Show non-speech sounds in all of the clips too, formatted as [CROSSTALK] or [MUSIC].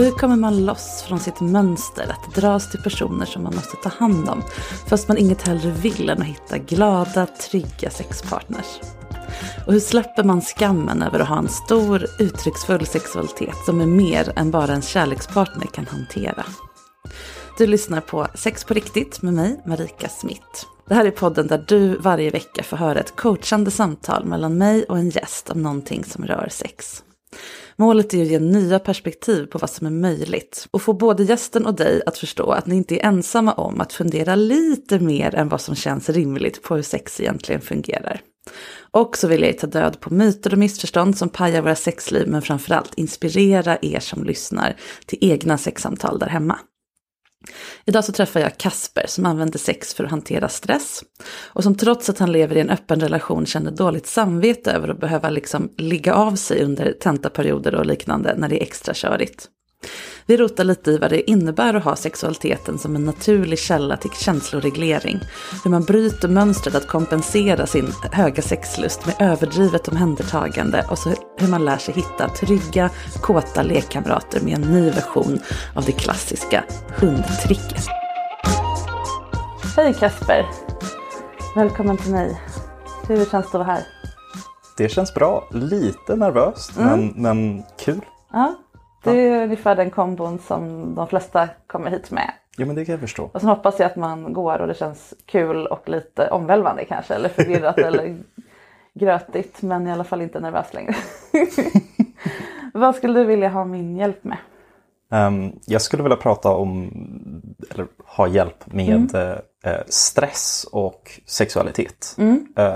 Hur kommer man loss från sitt mönster att dras till personer som man måste ta hand om fast man inget hellre vill än att hitta glada, trygga sexpartners? Och hur släpper man skammen över att ha en stor, uttrycksfull sexualitet som är mer än bara en kärlekspartner kan hantera? Du lyssnar på Sex på riktigt med mig, Marika Smith. Det här är podden där du varje vecka får höra ett coachande samtal mellan mig och en gäst om någonting som rör sex. Målet är att ge nya perspektiv på vad som är möjligt och få både gästen och dig att förstå att ni inte är ensamma om att fundera lite mer än vad som känns rimligt på hur sex egentligen fungerar. Och så vill jag ta död på myter och missförstånd som pajar våra sexliv men framförallt inspirera er som lyssnar till egna sexsamtal där hemma. Idag så träffar jag Kasper som använder sex för att hantera stress. Och som trots att han lever i en öppen relation känner dåligt samvete över att behöva liksom ligga av sig under tentaperioder och liknande när det är extra körigt. Vi rotar lite i vad det innebär att ha sexualiteten som en naturlig källa till känsloreglering. Hur man bryter mönstret att kompensera sin höga sexlust med överdrivet omhändertagande och så hur man lär sig hitta trygga, kåta lekkamrater med en ny version av det klassiska hundtricket. Hej Kasper! Välkommen till mig. Hur känns det att vara här? Det känns bra. Lite nervöst, Mm. men, men kul. Ja, det är ungefär den kombon som de flesta kommer hit med. Jo, men det kan jag förstå. Och sen hoppas jag att man går och det känns kul och lite omvälvande kanske. Eller förvirrat [LAUGHS] eller grötigt. Men i alla fall inte nervös längre. [LAUGHS] Vad skulle du vilja ha min hjälp med? Ehm, jag skulle vilja prata om, eller ha hjälp med Mm. eh, stress och sexualitet. Mm. Eh,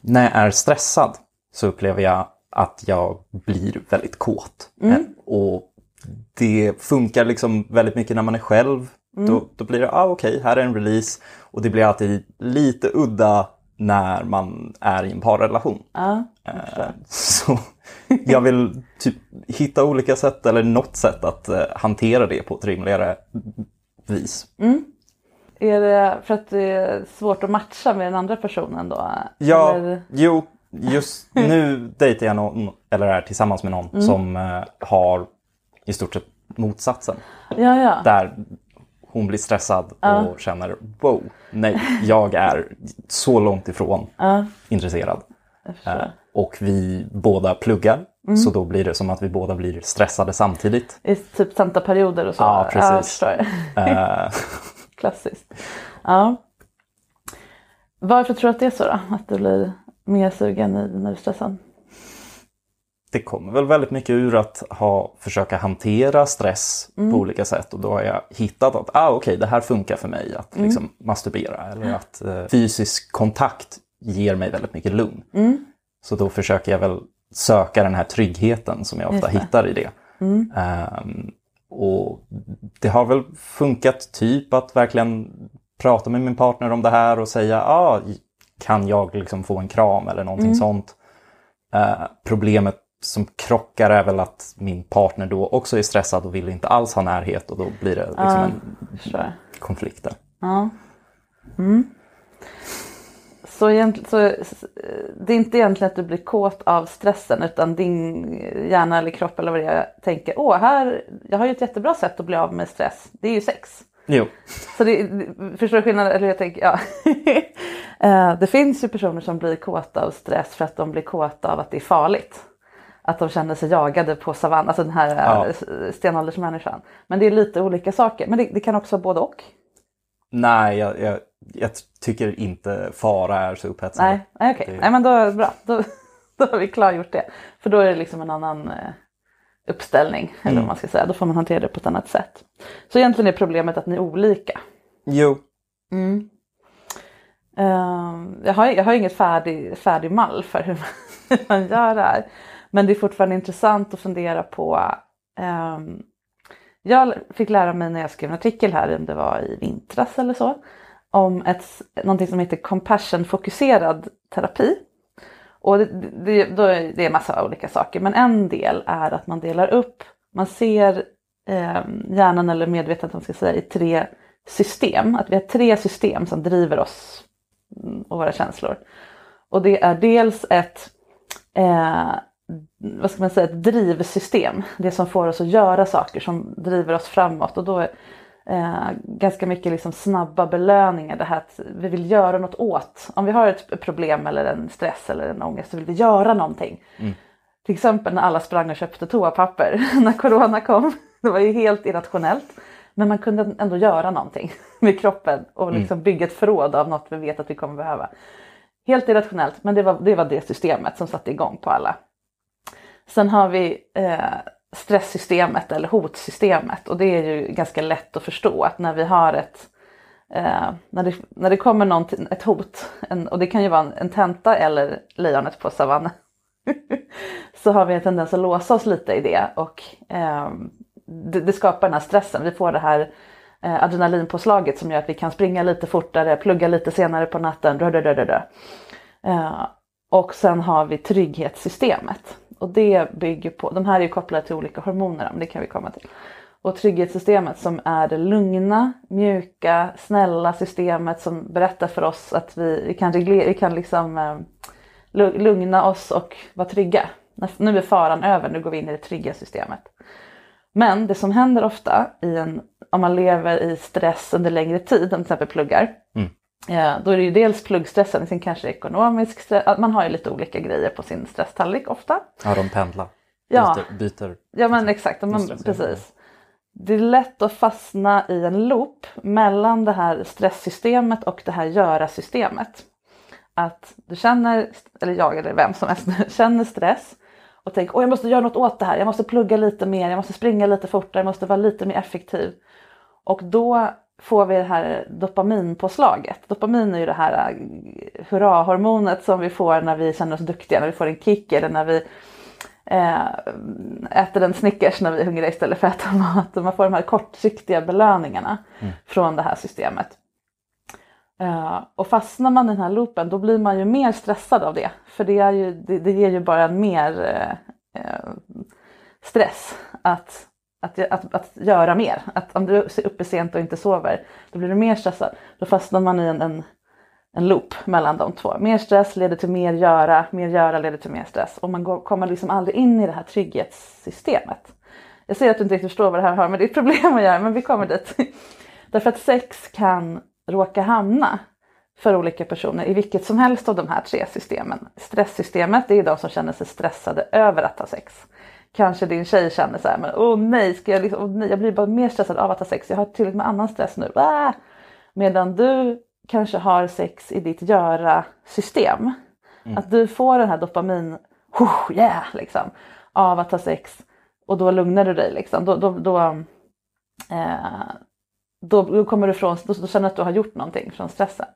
när jag är stressad så upplever jag att jag blir väldigt kåt. Mm. Eh, och det funkar liksom väldigt mycket när man är själv. Mm. Då, då blir det, ah, okej, här är en release. Och det blir alltid lite udda när man är i en parrelation. Ja, Eh, Så jag vill typ hitta olika sätt eller något sätt att eh, hantera det på ett rimligare vis. Är det för att det är svårt att matcha med den andra personen då? Ja, Eller- jo, just nu dejtar jag någon, eller är tillsammans med någon som eh, har i stort sett motsatsen. ja, ja. Där hon blir stressad och känner wow, nej, jag är så långt ifrån intresserad. Eh, och vi båda pluggar, så då blir det som att vi båda blir stressade samtidigt. I typ tentaperioder och så? Ja, precis. förstår. Eh, [LAUGHS] Klassiskt. Ja. Varför tror du att det är så då? Att du blir mer sugen i när du är stressad? det kommer väl väldigt mycket ur att ha, försöka hantera stress på olika sätt. Och då har jag hittat att ah, okej, det här funkar för mig. Att liksom masturbera eller att eh, fysisk kontakt ger mig väldigt mycket lugn. Så då försöker jag väl söka den här tryggheten som jag ofta hittar i det. Ehm, och det har väl funkat typ att verkligen prata med min partner om det här och säga ah, kan jag liksom få en kram eller någonting sånt. Eh, problemet som krockar är väl att min partner då också är stressad och vill inte alls ha närhet och då blir det liksom en Förstår jag. konflikter. Ja. Mm. Så, så det är inte egentligen att du blir kåt av stressen utan din hjärna eller kropp eller vad det är tänker åh här, jag har ju ett jättebra sätt att bli av med stress. Det är ju sex. Jo. Så det, förstår du skillnaden? Eller jag tänker, ja. [LAUGHS] Eh, det finns ju personer som blir kåta av stress för att de blir kåta av att det är farligt. Att de känner sig jagade på savannen, alltså den här Ja. ja. stenåldersmänniskan. Men det är lite olika saker. Men det, det kan också vara både och. Nej, jag, jag, jag tycker inte fara är så upphetsande. Nej, okej. Det- Nej men då, bra. Då, [LAUGHS] då har vi klargjort det. För då är det liksom en annan eh, uppställning. Eller Mm. vad man ska säga. Då får man hantera det på ett annat sätt. Så egentligen är problemet att ni är olika. Jo, Ehm, jag, har, jag har inget färdig, färdig mall för hur man, [LAUGHS] hur man gör det här. Men det är fortfarande intressant att fundera på. ehm, jag fick lära mig när jag skrev en artikel här, om det var i vintras eller så, om ett, någonting som heter compassion-fokuserad terapi. Och det, det, är det är massa olika saker, men en del är att man delar upp, man ser eh, hjärnan eller medvetandet man ska säga, i tre system. Att vi har tre system som driver oss mm, och våra känslor. Och det är dels ett, eh, vad ska man säga, ett drivsystem. Det som får oss att göra saker som driver oss framåt. Och då är eh, ganska mycket liksom snabba belöningar. Det här att vi vill göra något åt. Om vi har ett problem eller en stress eller en ångest så vill vi göra någonting. Till exempel när alla sprang och köpte toapapper [LAUGHS] när corona kom. Det var ju helt irrationellt. Men man kunde ändå göra någonting [LAUGHS] med kroppen och liksom bygga ett förråd av något vi vet att vi kommer behöva. Helt irrationellt, men det var det, var det systemet som satte igång på alla. Sen har vi eh, stresssystemet eller hotsystemet och det är ju ganska lätt att förstå att när vi har ett eh, när, det, när det kommer ett hot, en, och det kan ju vara en, en tenta eller lejonet på savannen, [LAUGHS] så har vi en tendens att låsa oss lite i det och eh, det, det skapar den här stressen. Vi får det här eh, adrenalinpåslaget som gör att vi kan springa lite fortare, plugga lite senare på natten. rö, rö, rö, rö. Eh, och sen har vi trygghetssystemet. Och det bygger på, de här är ju kopplade till olika hormoner, men det kan vi komma till. Och trygghetssystemet som är det lugna, mjuka, snälla systemet som berättar för oss att vi, vi kan, reglera, vi kan liksom, eh, lugna oss och vara trygga. Nu är faran över, nu går vi in i det trygga systemet. Men det som händer ofta i en, om man lever i stress under längre tid, om till exempel pluggar, mm eh, då är det ju dels pluggstressen, sen kanske ekonomisk stress, att man har ju lite olika grejer på sin stresstallrik ofta. ja, de pendlar. Ja. Byter, byter. Ja men exakt, man, precis. Det är lätt att fastna i en loop mellan det här stresssystemet och det här göra-systemet. Att du känner, eller jag eller vem som helst [LAUGHS] känner stress och tänker åh jag måste göra något åt det här, jag måste plugga lite mer, jag måste springa lite fortare, jag måste vara lite mer effektiv. Och då får vi det här dopaminpåslaget. Dopamin är ju det här äh, hurra-hormonet som vi får när vi känner oss duktiga, när vi får en kick eller när vi eh, äter en Snickers när vi är hungriga istället för att äta mat. Och man får de här kortsiktiga belöningarna från det här systemet. Eh, och fastnar man i den här loopen då blir man ju mer stressad av det. För det, är ju, det, det ger ju bara en mer eh, eh, stress att, att, att, att göra mer. Att om du är uppe sent och inte sover då blir du mer stressad. Då fastnar man i en, en, en loop mellan de två. Mer stress leder till mer göra, mer göra leder till mer stress. Och man går, kommer liksom aldrig in i det här trygghetssystemet. Jag ser att du inte riktigt förstår vad det här har med ditt problem att göra, men vi kommer dit. [LAUGHS] Därför att sex kan råka hamna för olika personer i vilket som helst av de här tre systemen. Stresssystemet det är de som känner sig stressade över att ha sex. Kanske din tjej känner så här, men åh nej, ska jag, liksom, åh, nej, jag blir bara mer stressad av att ha sex. Jag har tillräckligt med annan stress nu. Ah! Medan du kanske har sex i ditt göra-system. Att du får den här dopamin, "Huh, yeah, liksom, av att ha sex och då lugnar du dig. Liksom. Då, då, då, eh, då, då kommer du ifrån, då, då känner du att du har gjort någonting från stressen.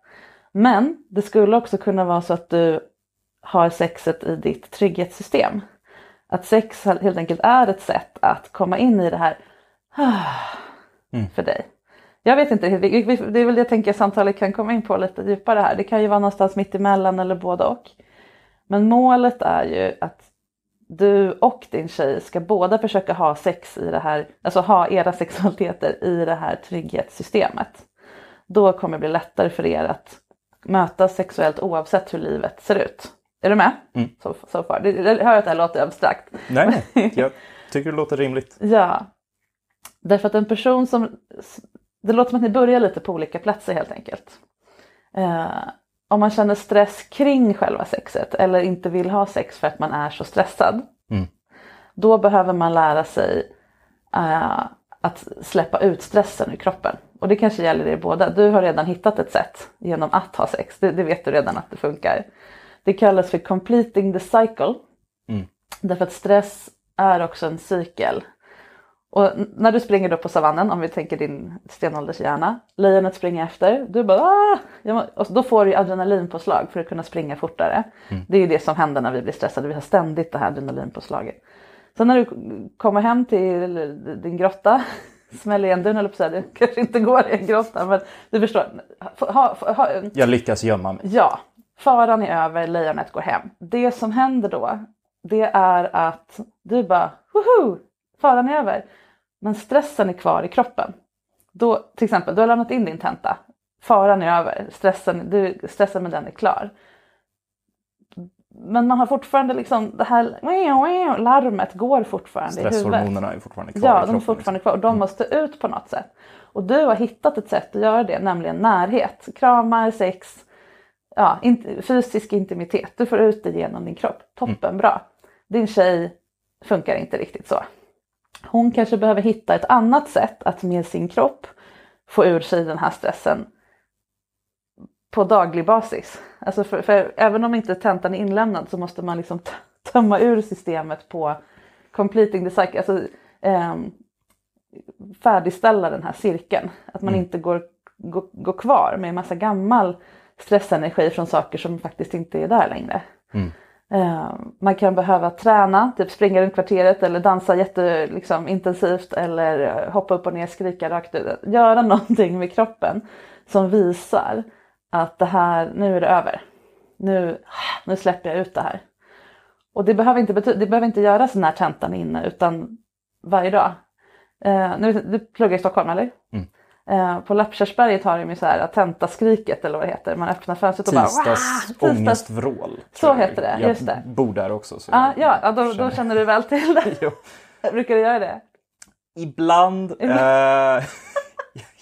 Men det skulle också kunna vara så att du har sexet i ditt trygghetssystem. Att sex helt enkelt är ett sätt att komma in i det här [SIGHS] för dig. Jag vet inte, det är väl det jag tänker samtalet kan komma in på lite djupare här. Det kan ju vara någonstans mitt emellan eller både och. Men målet är ju att du och din tjej ska båda försöka ha sex i det här, alltså ha era sexualiteter i det här trygghetssystemet. då kommer det bli lättare för er att mötas sexuellt oavsett hur livet ser ut. Är du med? Mm. Så, so far. Det, jag hör att det här låter abstrakt. Nej, nej, [LAUGHS] jag tycker det låter rimligt. Ja. Därför att en person som... Det låter som att ni börjar lite på olika platser helt enkelt. Eh, om man känner stress kring själva sexet eller inte vill ha sex för att man är så stressad. Mm. Då behöver man lära sig eh, att släppa ut stressen ur kroppen. Och det kanske gäller er båda. Du har redan hittat ett sätt genom att ha sex. Det, det vet du redan att det funkar. Det kallas för completing the cycle. Mm. Därför att stress är också en cykel. Och när du springer då på savannen, om vi tänker din stenåldershjärna, lejonet springer efter, du bara ah! och då får du adrenalinpåslag för att kunna springa fortare. Mm. Det är ju det som händer när vi blir stressade, vi har ständigt det här adrenalinpåslaget. Sen när du kommer hem till din grotta, [LAUGHS] smäller igen dörren eller på det kanske inte går i en grotta, men du förstår. Ha, ha, ha, Jag lyckas gömma mig. Ja, faran är över, lejonet går hem. Det som händer då, det är att du bara, woho, faran är över. Men stressen är kvar i kroppen. Då, till exempel, du har lämnat in din tenta. Faran är över, stressen, du, stressen med den är klar. Men man har fortfarande liksom det här larmet går fortfarande i huvudet. Stresshormonerna är fortfarande kvar Ja, de är fortfarande kvar och de måste ut på något sätt. Och du har hittat ett sätt att göra det, nämligen närhet. Kramar, sex, ja, in, fysisk intimitet. Du får ut det genom din kropp. Toppen bra. Din tjej funkar inte riktigt så. Hon kanske behöver hitta ett annat sätt att med sin kropp få ur sig den här stressen på daglig basis. Alltså för, för även om inte tentan är inlämnad så måste man liksom tömma ur systemet på completing the cycle. Alltså, eh, färdigställa den här cirkeln. Att man Mm. inte går, går, går kvar med en massa gammal stressenergi från saker som faktiskt inte är där längre. Mm. Eh, man kan behöva träna, typ springa runt kvarteret eller dansa jätteintensivt liksom, intensivt eller eh, hoppa upp och ner, skrika rakt ut. Göra [LAUGHS] någonting med kroppen som visar att det här, nu är det över. Nu, nu släpper jag ut det här. Och det behöver inte, bety- det behöver inte göras när tentan är inne utan varje dag. Eh, nu, du pluggar i Stockholm eller? Mm. Eh, på Lappkärrsberget har de ju så här tentaskriket eller vad det heter. Man öppnar fönstret och bara Tisdags! Tisdags- ångestvrål. Så jag. heter det, jag just det. bor där också. Så Ah, jag ja, ja då, då känner du väl till det. [LAUGHS] Brukar du göra det? Ibland. Eh, [LAUGHS]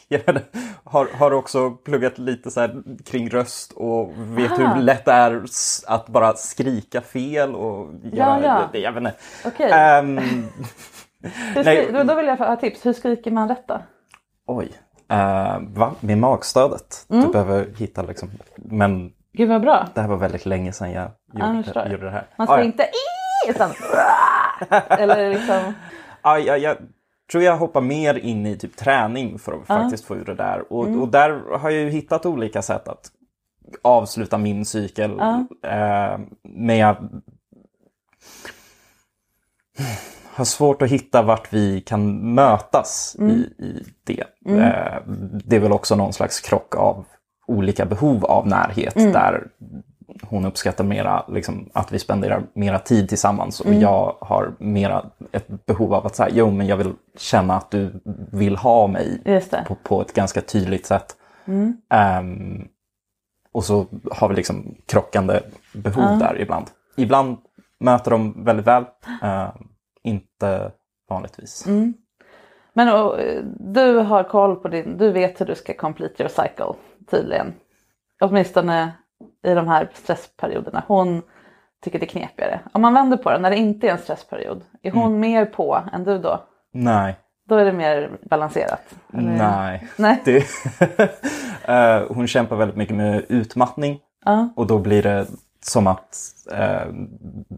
jag vet inte, har, har också pluggat lite så här kring röst och vet Aha. hur lätt det är att bara skrika fel och göra ja. det. Jag vet inte. Okej. Ehm, [LAUGHS] Hur nej. skri- då, då vill jag ha tips. Hur skriker man rätt då? oj. Uh, va? Med magstödet. Mm. Du behöver hitta liksom. Men Gud vad bra. det här var väldigt länge sedan jag jag gjorde, förstår. gjorde det här. Man ska [LAUGHS] Ah, ja. inte i utan eller liksom. Ja, jag, jag tror jag hoppar mer in i typ träning för att faktiskt få ur det där. Och, och där har jag ju hittat olika sätt att avsluta min cykel. Eh, men jag har svårt att hitta vart vi kan mötas i, i det. Eh, det är väl också någon slags krock av olika behov av närhet där hon uppskattar mera liksom, att vi spenderar mera tid tillsammans och jag har mera ett behov av att säga jo men jag vill känna att du vill ha mig på, på ett ganska tydligt sätt. Ehm, och så har vi liksom krockande behov där ibland. Ibland möter de väldigt väl, ehm, inte vanligtvis. Men och, du har koll på din, du vet hur du ska complete your cycle tydligen. Åtminstone i de här stressperioderna. Hon tycker det är knepigare. Om man vänder på det, när det inte är en stressperiod, är hon mer på än du då? Nej, Då är det mer balanserat? eller? nej. Nej. Det, [LAUGHS] Eh, hon kämpar väldigt mycket med utmattning. Ja. Och då blir det som att eh,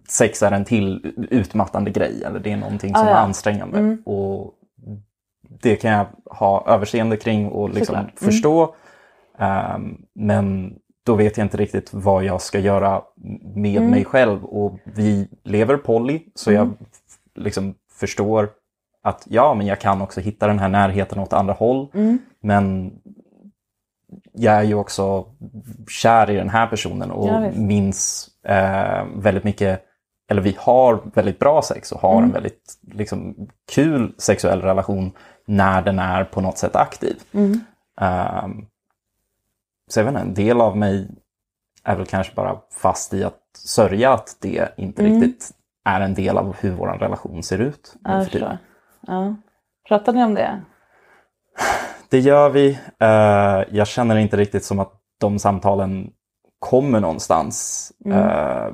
sex är en till utmattande grej. Eller det är någonting som Ah, ja. är ansträngande. Och det kan jag ha överseende kring och liksom. Mm. förstå. Ehm, men då vet jag inte riktigt vad jag ska göra med Mm. mig själv. Och vi lever poly, så jag liksom förstår att ja, men jag kan också hitta den här närheten åt andra håll. Mm. Men jag är ju också kär i den här personen och Ja, minns eh, väldigt mycket, eller vi har väldigt bra sex och har Mm. en väldigt liksom, kul sexuell relation när den är på något sätt aktiv. Mm. Ehm, så jag vet inte, en del av mig är väl kanske bara fast i att sörja att det inte Mm. riktigt är en del av hur vår relation ser ut. Ja, jag förstår. Ja. Pratar ni om det? Det gör vi. Eh, jag känner inte riktigt som att de samtalen kommer någonstans. Eh,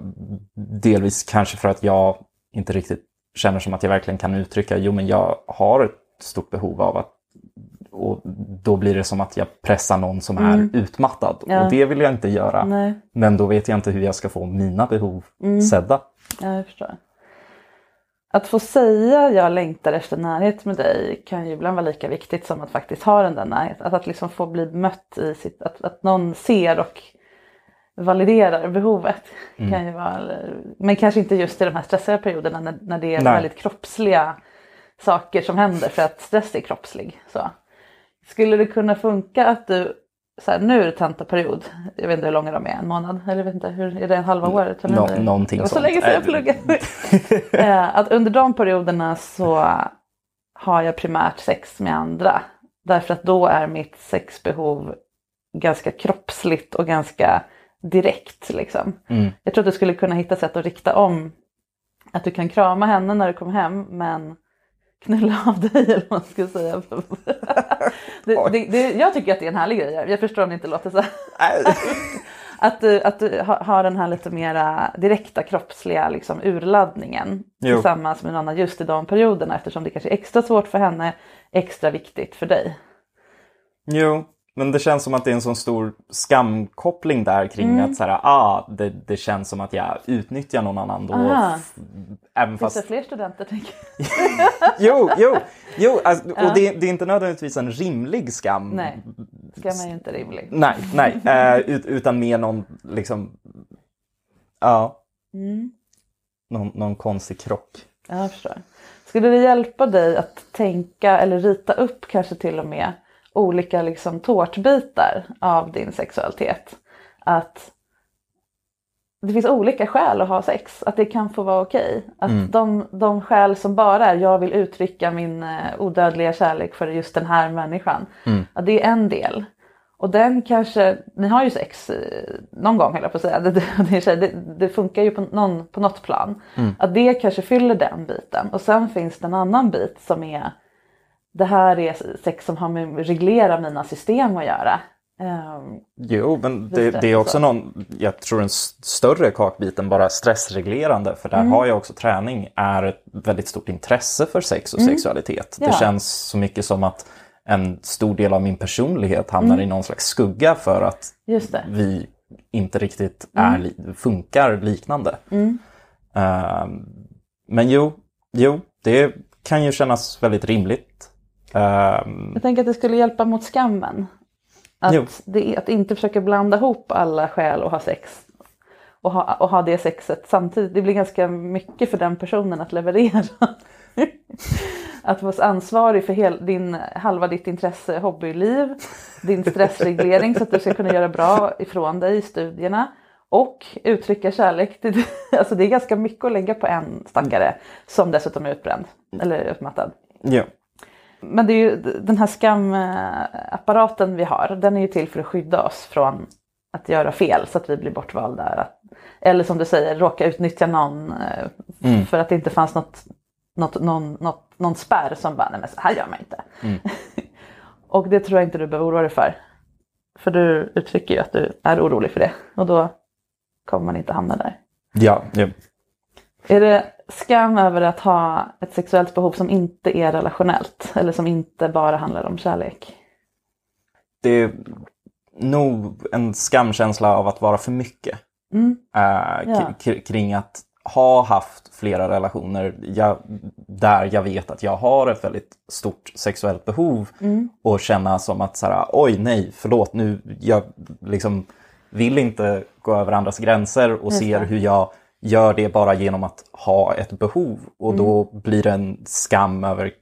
delvis kanske för att jag inte riktigt känner som att jag verkligen kan uttrycka, jo men jag har ett stort behov av att och då blir det som att jag pressar någon som är utmattad. Ja. Och det vill jag inte göra. Nej. Men då vet jag inte hur jag ska få mina behov Mm. sedda. Ja, jag förstår. Att få säga jag längtar efter närhet med dig kan ju ibland vara lika viktigt som att faktiskt ha den där närheten. Att, att liksom få bli mött i sitt, att, att någon ser och validerar behovet. Kan ju vara, men kanske inte just i de här stressiga perioderna när, när det är Nej. väldigt kroppsliga saker som händer för att stress är kroppslig. Så. Skulle det kunna funka att du, så här, nu är det tentaperiod, jag vet inte hur långa de är, en månad? Eller jag vet inte, hur, är det en halva året? Nå- hur? någonting det var så sånt. länge sedan jag Äh, pluggade. [LAUGHS] Eh, att under de perioderna så har jag primärt sex med andra. Därför att då är mitt sexbehov ganska kroppsligt och ganska direkt. Liksom. Mm. Jag tror att du skulle kunna hitta sätt att rikta om. Att du kan krama henne när du kommer hem men knulla av dig eller vad man ska säga. [LAUGHS] det, det, det, jag tycker att det är en härlig grej. Jag förstår om det inte låter så. [LAUGHS] Att du, att du ha- har den här lite mera direkta kroppsliga liksom, urladdningen Jo. tillsammans med någon annan just i de perioderna eftersom det kanske är extra svårt för henne, extra viktigt för dig. Jo, men det känns som att det är en sån stor skamkoppling där kring Mm. att så här, ah, det, det känns som att jag utnyttjar någon annan då. Aha. Även Finns fast... det fler studenter? Tänker jag? [LAUGHS] Jo, jo, jo alltså, och det, det är inte nödvändigtvis en rimlig skam. Nej, skam är ju inte rimlig. Nej, nej, eh, ut, utan mer någon liksom, ja, Mm. någon, någon konstig krock. Ja, jag förstår. Skulle det hjälpa dig att tänka eller rita upp kanske till och med olika liksom tårtbitar av din sexualitet? Att det finns olika skäl att ha sex, att det kan få vara okej. Att de, de skäl som bara är jag vill uttrycka min eh, odödliga kärlek för just den här människan. Att det är en del. Och den kanske, ni har ju sex eh, någon gång höll jag på att säga, det, det, det, det funkar ju på, någon, på något plan. Att det kanske fyller den biten. Och sen finns det en annan bit som är, det här är sex som har med reglera mina system att göra. Ehm, Jo, men det, det, är också så. någon, jag tror en större kakbit än bara stressreglerande. För där Mm. har jag också träning, är ett väldigt stort intresse för sex och sexualitet. Mm. Ja. Det känns så mycket som att en stor del av min personlighet hamnar i någon slags skugga för att Mm. Vi inte riktigt Mm. är, li- funkar liknande. Ehm, men jo, jo, det kan ju kännas väldigt rimligt. Ehm, Jag tänker att det skulle hjälpa mot skammen. Att, det, att inte försöka blanda ihop alla skäl och ha sex. Och ha, och ha det sexet samtidigt. Det blir ganska mycket för den personen att leverera. [LAUGHS] att vara ansvarig för hel, din, halva ditt intresse hobbyliv. Din stressreglering så att du ska kunna göra bra ifrån dig i studierna. Och uttrycka kärlek. till- [LAUGHS] Alltså det är ganska mycket att lägga på en stackare som dessutom är utbränd. Eller utmattad. jo. Men det är ju den här skamapparaten vi har, den är ju till för att skydda oss från att göra fel så att vi blir bortvalda. Eller som du säger, råka utnyttja någon eh, för att det inte fanns något, något, någon, något, någon spärr som bara, nej men så här gör man inte. [LAUGHS] och det tror jag inte du behöver oroa dig för. För du uttrycker ju att du är orolig för det och då kommer man inte hamna där. Ja, jo. Är det skam över att ha ett sexuellt behov som inte är relationellt eller som inte bara handlar om kärlek? det är nog en skamkänsla av att vara för mycket. Mm. Eh, Ja. kring att ha haft flera relationer jag, där jag vet att jag har ett väldigt stort sexuellt behov Mm. och känna som att så här, oj nej, förlåt, nu jag liksom vill inte gå över andras gränser och Just ser det. hur jag gör det bara genom att ha ett behov och Mm. då blir det en skam över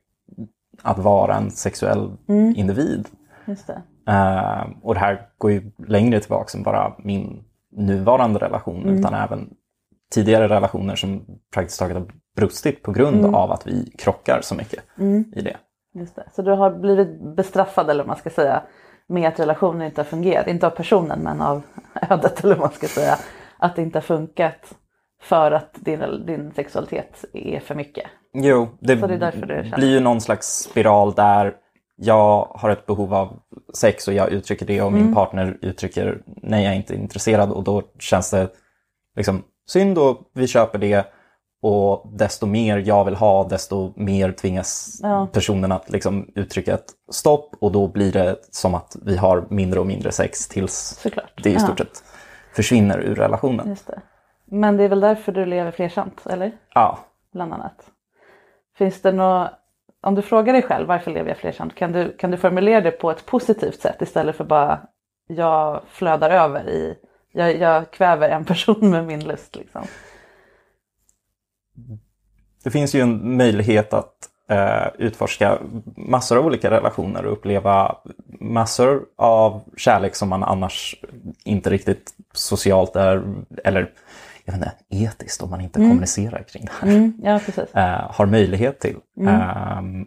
att vara en sexuell Mm. individ. Just det. Eh, och det här går ju längre tillbaka än bara min nuvarande relation Mm. utan även tidigare relationer som praktiskt taget har brustit på grund Mm. av att vi krockar så mycket i det. Just det. Så du har blivit bestraffad eller vad man ska säga med att relationen inte har fungerat. Inte av personen men av [LAUGHS] ödet eller vad man ska säga. Att det inte har funkat för att din, din sexualitet är för mycket. Jo, det, det det blir ju någon slags spiral där jag har ett behov av sex och jag uttrycker det och Mm. min partner uttrycker nej, jag är inte intresserad och då känns det liksom synd och vi köper det och desto mer jag vill ha desto mer tvingas Ja. personen att liksom uttrycka ett stopp och då blir det som att vi har mindre och mindre sex tills Såklart. det i Ja. stort sett försvinner ur relationen. Just det. Men det är väl därför du lever flersamt, eller? Ja, Bland annat. Finns det något, om du frågar dig själv varför lever jag flersamt, kan du, kan du formulera det på ett positivt sätt istället för bara jag flödar över i, jag, jag kväver en person med min lust liksom. Det finns ju en möjlighet att eh, utforska massor av olika relationer och uppleva massor av kärlek som man annars inte riktigt socialt är, eller jag vet inte, etiskt om man inte kommunicerar kring det här, Mm, ja, precis. eh, har möjlighet till. Ehm,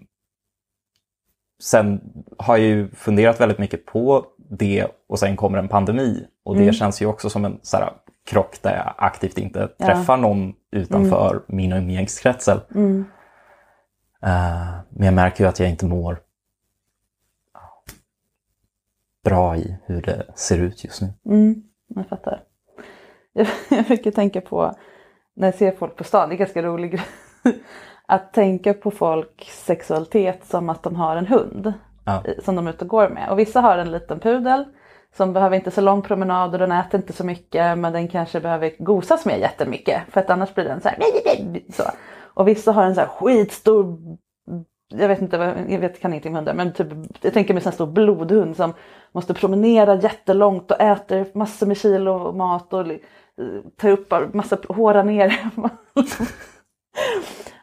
sen har jag ju funderat väldigt mycket på det och sen kommer en pandemi och det känns ju också som en så här, krock där jag aktivt inte träffar någon utanför min umgängeskrets. Eh, men jag märker ju att jag inte mår ja, bra i hur det ser ut just nu. Mm, jag fattar. [LAUGHS] Jag, brukar tänka på när jag ser folk på stan, det är ganska rolig grej. [LAUGHS] Att tänka på folks sexualitet som att de har en hund Ja. i- som de är ute och går med. Och vissa har en liten pudel som behöver inte så lång promenad och den äter inte så mycket men den kanske behöver gosas med jättemycket för att annars blir den så här. Så. Och vissa har en så här skitstor jag vet inte, vad- jag vet, kan ingenting om hundar, men typ, jag tänker mig en stor blodhund som måste promenera jättelångt och äter massor med kilo mat och tar upp massa, håra ner. [LAUGHS]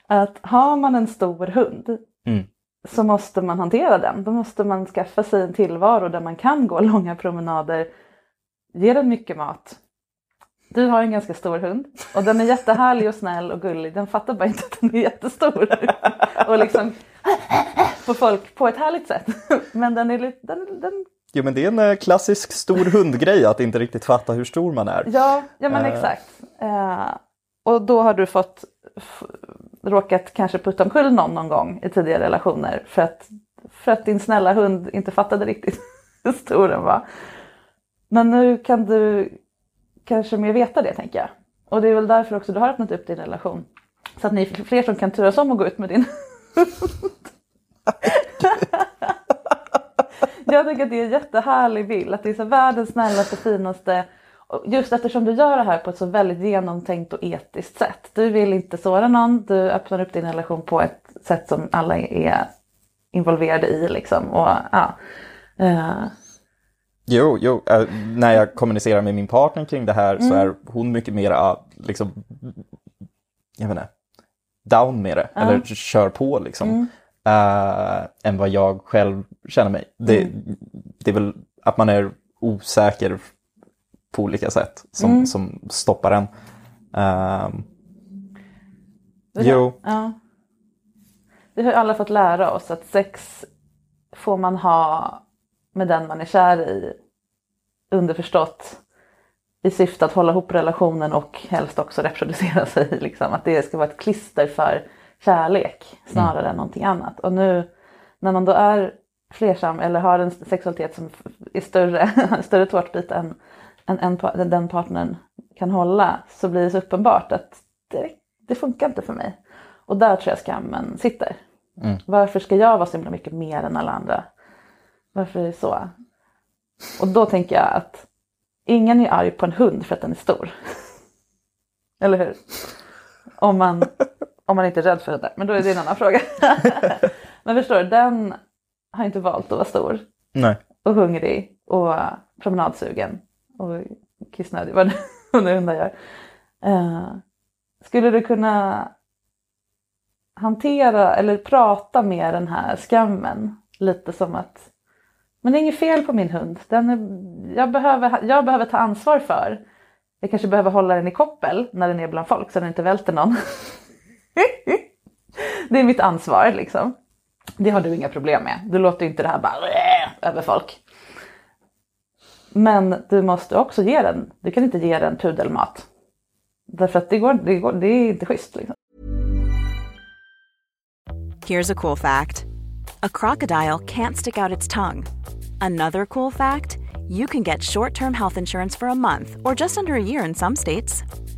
att har man en stor hund Mm. så måste man hantera den. Då måste man skaffa sig en tillvaro där man kan gå [LAUGHS] långa promenader, ge den mycket mat. Du har en ganska stor hund och den är jättehärlig och snäll och gullig. Den fattar bara inte att den är jättestor. och liksom [LAUGHS] på folk på ett härligt sätt. Men den är lite, den, den, Jo men det är en eh, klassisk stor hundgrej att inte riktigt fatta hur stor man är. ja, ja men Eh. exakt. Eh, och då har du fått råkat kanske putta omkull någon någon gång i tidigare relationer för att, för att din snälla hund inte fattade riktigt [LAUGHS] hur stor den var. Men nu kan du kanske mer veta det tänker jag. Och det är väl därför också du har öppnat upp din relation. Så att ni är fler som kan turas om att gå ut med din [LAUGHS] [LAUGHS] [LAUGHS] Jag tycker att det är en jättehärlig bild, att det är så världens snällaste, finaste. Just eftersom du gör det här på ett så väldigt genomtänkt och etiskt sätt. Du vill inte såra någon, du öppnar upp din relation på ett sätt som alla är involverade i. Liksom. Och, ja. Eh, Jo, jo eh, när jag kommunicerar med min partner kring det här så är hon mycket mer liksom, jag vet inte, down med det, eller kör på liksom. Eh, än vad jag själv känner mig. Det, det är väl att man är osäker på olika sätt som, som stoppar en. Ehm, jo, Ja. Vi har ju alla fått lära oss att sex får man ha med den man är kär i. Underförstått i syfte att hålla ihop relationen och helst också reproducera sig. [LAUGHS] Liksom. Att det ska vara ett klister för kärlek snarare än någonting annat. Och nu när man då är flersam eller har en sexualitet som är större, [LAUGHS] större tårtbit än, än, än, än den partnern kan hålla så blir det så uppenbart att det, det funkar inte för mig. Och där tror jag skammen sitter. Varför ska jag vara så himla mycket mer än alla andra? Varför är det så? Och då tänker jag att ingen är arg på en hund för att den är stor. [LAUGHS] Eller hur? Om man, [LAUGHS] om man inte är rädd för hundar. Men då är det en annan fråga. [LAUGHS] Men förstår du, den har inte valt att vara stor nej. och hungrig och promenadsugen och kissnödig, vad nu [LAUGHS] hundar gör. Eh, skulle du kunna hantera eller prata med den här skammen lite som att men det är inget fel på min hund. Den är, jag, behöver, jag behöver ta ansvar för. Jag kanske behöver hålla den i koppel när den är bland folk så den inte välter någon. [LAUGHS] [LAUGHS] det är mitt ansvar liksom. Det har du inga problem med. Du låter inte det här bara över folk. Men du måste också ge den, du kan inte ge den pudelmat. Därför att det, går, det, går, det är inte schysst. Liksom. Here's a cool fact a crocodile can't stick out its tongue. Another cool fact you can get short term health insurance for a month or just under a year in some states.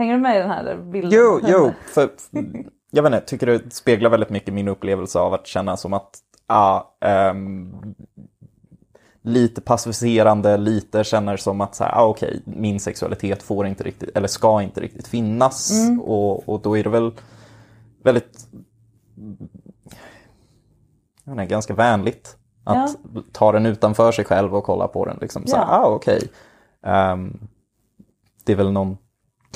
Hänger du med i den här bilden? Jo, jo, [LAUGHS] för jag vet inte, tycker det speglar väldigt mycket min upplevelse av att känna som att ja, ehm, lite passiviserande, lite känner som att så här, ah, okej, min sexualitet får inte riktigt, eller ska inte riktigt finnas. Och, och då är det väl väldigt, jag inte, ganska vänligt att ta den utanför sig själv och kolla på den. Liksom, så här, Ja. ah, okej. Ehm, det är väl någon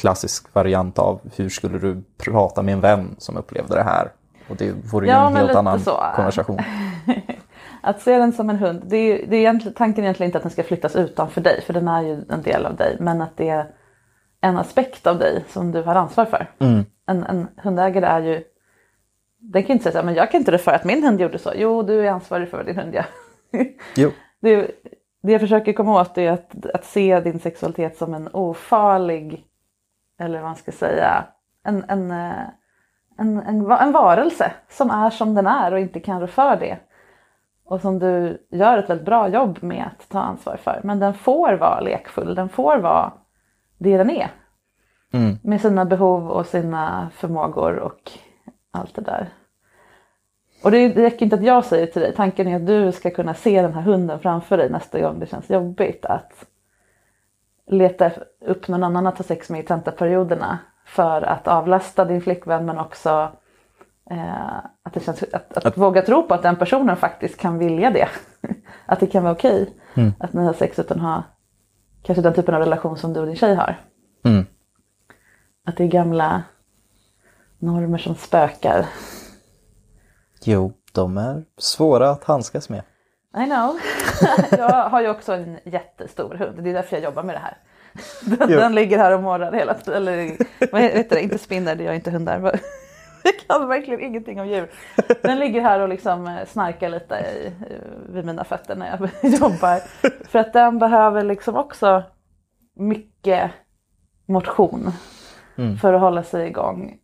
klassisk variant av hur skulle du prata med en vän som upplevde det här? Och det vore ju Ja, en helt annan så. konversation. [LAUGHS] Att se den som en hund, det är, det är egentligen, tanken är egentligen inte att den ska flyttas utanför dig, för den är ju en del av dig, men att det är en aspekt av dig som du har ansvar för. En, en hundägare är ju, den kan inte säga så här, men jag kan inte rå för att min hund gjorde så. Jo, du är ansvarig för vad din hund gör. [LAUGHS] Jo. det, det jag försöker komma åt är att, att se din sexualitet som en ofarlig, eller vad man ska säga, en, en, eh, en, en, en varelse som är som den är och inte kan rå för det. Och som du gör ett väldigt bra jobb med att ta ansvar för. Men den får vara lekfull, den får vara det den är. Med sina behov och sina förmågor och allt det där. Och det, det räcker inte att jag säger till dig, tanken är att du ska kunna se den här hunden framför dig nästa gång det känns jobbigt att leta upp någon annan att ha sex med i tentaperioderna för att avlasta din flickvän men också eh, att, det känns, att, att, våga tro på att den personen faktiskt kan vilja det. [LAUGHS] att det kan vara okej att ni har sex utan ha kanske den typen av relation som du och din tjej har. Mm. Att det är gamla normer som spökar. Jo, de är svåra att handskas med. I know. [LAUGHS] jag har ju också en jättestor hund. Det är därför jag jobbar med det här. Den, Jo. ligger här och morrar hela tiden. Eller vad heter det? Inte spinner, det gör inte hundar. [LAUGHS] Jag kan verkligen ingenting om djur. Den ligger här och liksom eh, snarkar lite i, vid mina fötter när jag [LAUGHS] jobbar. För att den behöver liksom också mycket motion Mm. för att hålla sig igång.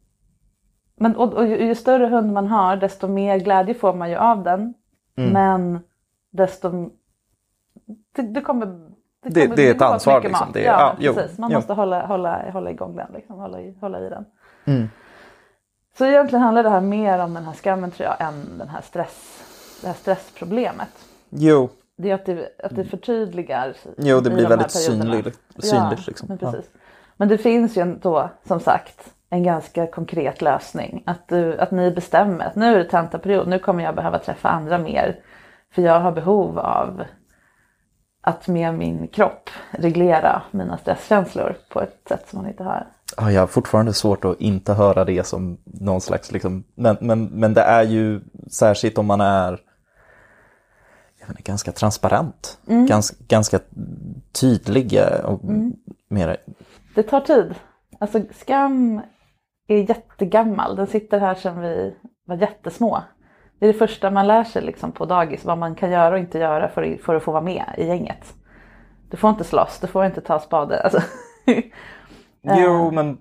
Men, och, och ju, ju större hund man har desto mer glädje får man ju av den. Mm. Men desto... Det, det kommer... Det- kommer- det är ett ansvar, mycket liksom. mat. Det är- ja, ja, jo, precis. Man jo. måste hålla, hålla, hålla igång den, liksom. hålla, i, hålla i den. Mm. Så egentligen handlar det här mer om den här skammen tror jag än den här stress, det här stressproblemet. Jo, Det är att det, att det förtydligar Jo, det blir de väldigt synligt- synligt, ja, liksom. Men, Ja. precis. men det finns ju ändå som sagt en ganska konkret lösning. Att, du, att ni bestämmer att nu är det tentaperiod, nu kommer jag behöva träffa andra mer. För jag har behov av att med min kropp reglera mina stresskänslor på ett sätt som man inte har. Ja, jag har fortfarande svårt att inte höra det som någon slags, liksom, men, men, men det är ju särskilt om man är jag inte, ganska transparent, Mm. ganska, ganska tydlig eh, och Mm. mer, Det tar tid. Alltså skam är jättegammal. Den sitter här sedan vi var jättesmå. Det är det första man lär sig liksom på dagis, vad man kan göra och inte göra för, för att få vara med i gänget. Du får inte slåss, du får inte ta spade. Alltså, [LAUGHS] Jo, men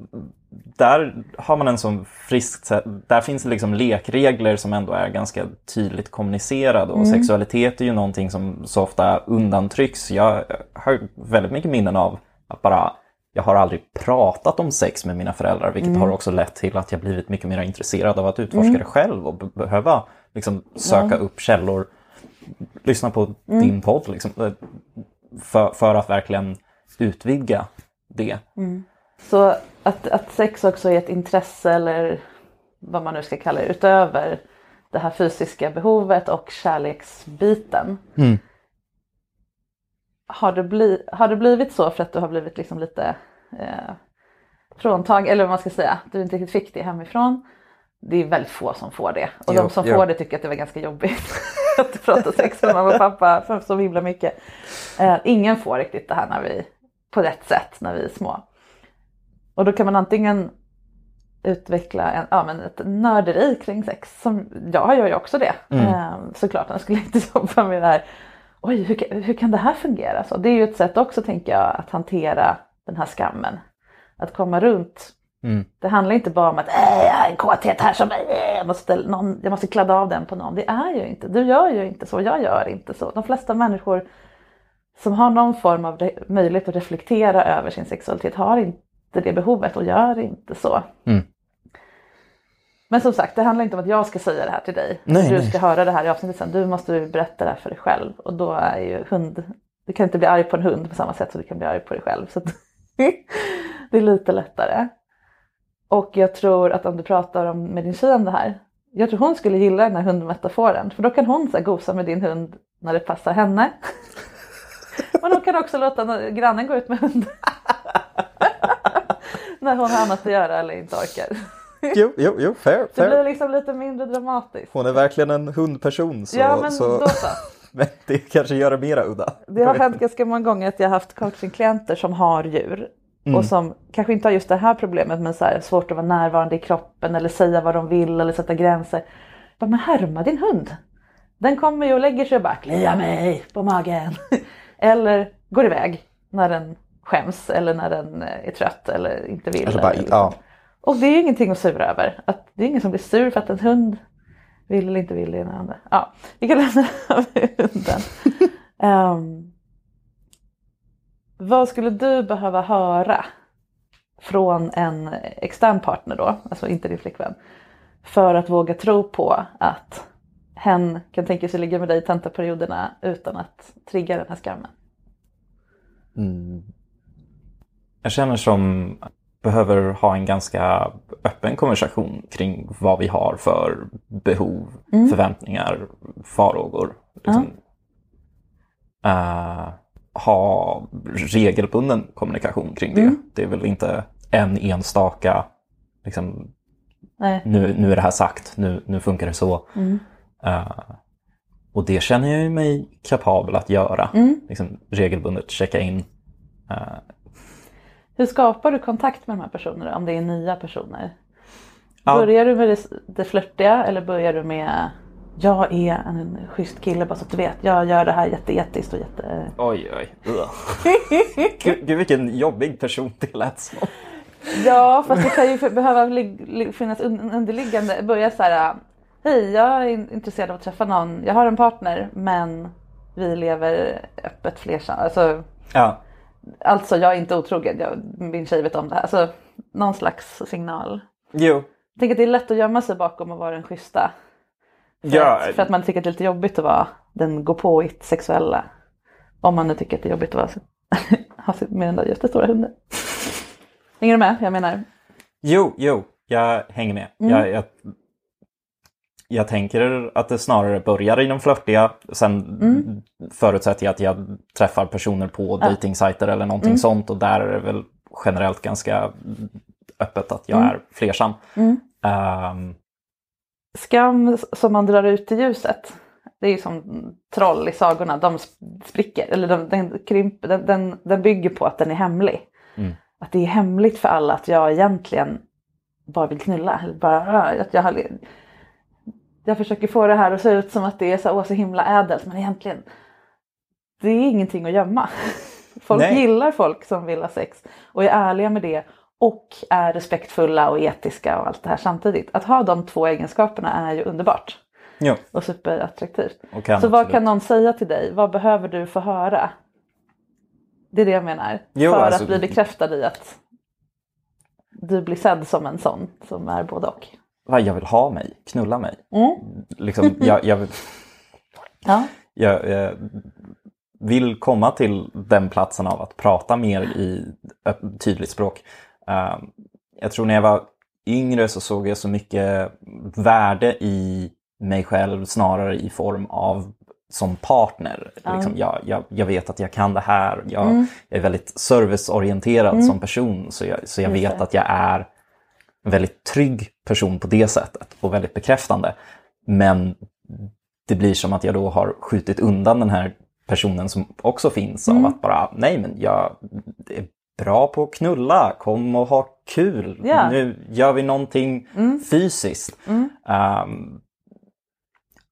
där har man en sån frisk sätt. Där finns det liksom lekregler som ändå är ganska tydligt kommunicerade. Och Mm. sexualitet är ju någonting som så ofta undantrycks. Jag har väldigt mycket minnen av att bara jag har aldrig pratat om sex med mina föräldrar, vilket Mm. har också lett till att jag blivit mycket mer intresserad av att utforska Mm. det själv och be- behöva liksom, söka Ja. upp källor, lyssna på Mm. din podd, liksom, eh, för, för att verkligen utvidga det. Mm. Så att, att sex också är ett intresse eller vad man nu ska kalla det utöver det här fysiska behovet och kärleksbiten. Mm. Har det, bli, har det blivit så för att du har blivit liksom lite eh, fråntagen, eller vad man ska säga, du inte riktigt fick det hemifrån. Det är väldigt få som får det. Och Jo, de som jo. får det tycker att det var ganska jobbigt [LAUGHS] att prata sex med mamma och pappa för så himla mycket. Eh, ingen får riktigt det här när vi, på rätt sätt när vi är små. Och då kan man antingen utveckla en, ja, men ett nörderi kring sex. Som, jag gör ju också det. Mm. Eh, såklart, jag skulle inte [LAUGHS] jobba med det här. Oj, hur, hur kan det här fungera? Så det är ju ett sätt också, tänker jag, att hantera den här skammen. Att komma runt. Mm. Det handlar inte bara om att äh, en kåthet här som äh, jag, måste, någon, jag måste kladda av den på någon. Det är ju inte, du gör ju inte så, jag gör inte så. De flesta människor som har någon form av re- möjlighet att reflektera över sin sexualitet har inte det behovet och gör inte så. Mm. Men som sagt, det handlar inte om att jag ska säga det här till dig. Nej, du nej. ska höra det här i avsnittet sen. Du måste berätta det här för dig själv. Och då är ju hund... Du kan inte bli arg på en hund på samma sätt som du kan bli arg på dig själv. Så [LAUGHS] det är lite lättare. Och jag tror att om du pratar om, med din tjej om det här. Jag tror hon skulle gilla den här hundmetaforen. För då kan hon så här, gosa med din hund när det passar henne. [LAUGHS] Men hon kan också låta grannen gå ut med hunden. [LAUGHS] när hon har annat att göra eller inte orkar. Jo, jo, jo, fair, Det fair. blir liksom lite mindre dramatiskt. Hon är verkligen en hundperson. Så, Ja, men så... då så. [LAUGHS] men det kanske gör det mera udda. Det har hänt ganska många gånger att jag har haft coachingklienter som har djur. Mm. Och som kanske inte har just det här problemet men så här, svårt att vara närvarande i kroppen eller säga vad de vill eller sätta gränser. Bara, men härma din hund. Den kommer ju och lägger sig och bara kliar mig på magen. [LAUGHS] eller går iväg när den skäms eller när den eh, är trött eller inte vill. Eller bara, eller ja. Och det är ju ingenting att sura över. Att det är ingen som blir sur för att en hund vill eller inte vill det ena eller andra. Ja, vi kan lämna [LAUGHS] hunden. [LAUGHS] Ehm, vad skulle du behöva höra från en extern partner då, alltså inte din flickvän, för att våga tro på att hen kan tänka sig ligga med dig i tentaperioderna utan att trigga den här skammen? Mm. Jag känner som behöver ha en ganska öppen konversation kring vad vi har för behov, Mm. förväntningar, farhågor. Liksom. Eh, ha regelbunden kommunikation kring det. Mm. Det är väl inte en enstaka, liksom, nu, nu är det här sagt, nu, nu funkar det så. Mm. Eh, och det känner jag mig kapabel att göra. Mm. Liksom, regelbundet checka in. Eh, Hur skapar du kontakt med de här personerna om det är nya personer? Ja. Börjar du med det, det flörtiga eller börjar du med jag är en schysst kille bara så att du vet. Jag gör det här jätteetiskt och jätte... Oj, oj. [LAUGHS] Gud, gud vilken jobbig person det lät som. Ja, fast det kan ju behöva finnas un- underliggande. Börja så här. Hej, jag är in- intresserad av att träffa någon. Jag har en partner, men vi lever öppet flersamt. Alltså, Ja, alltså, jag är inte otrogen. Jag, min tjej vet om det här. Alltså, någon slags signal. jo. Jag tänker att det är lätt att gömma sig bakom att vara den schyssta. För, Ja, att, för att man tycker att det är lite jobbigt att vara den gå på it sexuella. Om man nu tycker att det är jobbigt att vara [LAUGHS] ha sitt- med den där jättestora hunden. Hänger du med? Jag menar. Jo, jo, jag hänger med. Mm. Jag, jag, jag tänker att det snarare börjar i den flörtiga. Sen Mm. förutsätter jag att jag träffar personer på dejtingsajter eller någonting Mm. sånt. Och där är det väl generellt ganska öppet att jag Mm. är flersam. Mm. Skam som man drar ut i ljuset. Det är ju som troll i sagorna. De sp- spricker. Eller de, den, krymper, den, den, den bygger på att den är hemlig. Mm. Att det är hemligt för alla att jag egentligen bara vill knulla. Eller bara, att jag, har, jag försöker få det här att se ut som att det är så, åh, så himla ädelt. Men egentligen, det är ingenting att gömma. [LAUGHS] Folk Nej. gillar folk som vill ha sex och är ärliga med det. Och är respektfulla och etiska och allt det här samtidigt. Att ha de två egenskaperna är ju underbart jo, och superattraktivt. och Så vad absolut- kan någon säga till dig? Vad behöver du få höra? Det är det jag menar. Jo, För alltså- att bli bekräftad i att du blir sedd som en sån som är både och. Vad jag vill ha mig, knulla mig. Mm. Liksom, jag, jag, vill- [LAUGHS] Ja. jag eh, vill komma till den platsen av att prata mer i tydligt språk. Eh, jag tror när jag var yngre så såg jag så mycket värde i mig själv snarare i form av som partner. Ja. Liksom, jag, jag, jag vet att jag kan det här. Jag, Mm. jag är väldigt serviceorienterad Mm. som person så jag, så jag Just vet det. att jag är en väldigt trygg person på det sättet och väldigt bekräftande. Men det blir som att jag då har skjutit undan den här personen som också finns Mm. av att bara, nej men jag är bra på att knulla, kom och ha kul, Ja. nu gör vi någonting Mm. fysiskt. Mm. Ehm,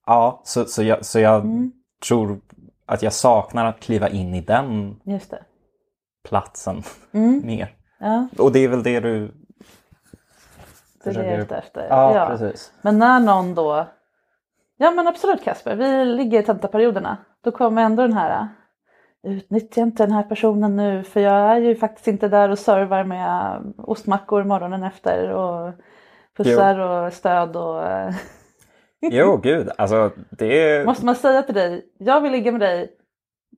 ja, så, så jag, så jag Mm. tror att jag saknar att kliva in i den platsen Mm. [LAUGHS] mer. Ja, Och det är väl det du det är det efter. Ja, precis. Men när någon då... Ja men absolut Kasper, vi ligger i tentaperioderna. Då kommer ändå den här... Utnyttja inte den här personen nu för jag är ju faktiskt inte där och servar med ostmackor morgonen efter och pussar och stöd och... eh, Jo, [LAUGHS] gud, alltså det är... Måste man säga till dig, jag vill ligga med dig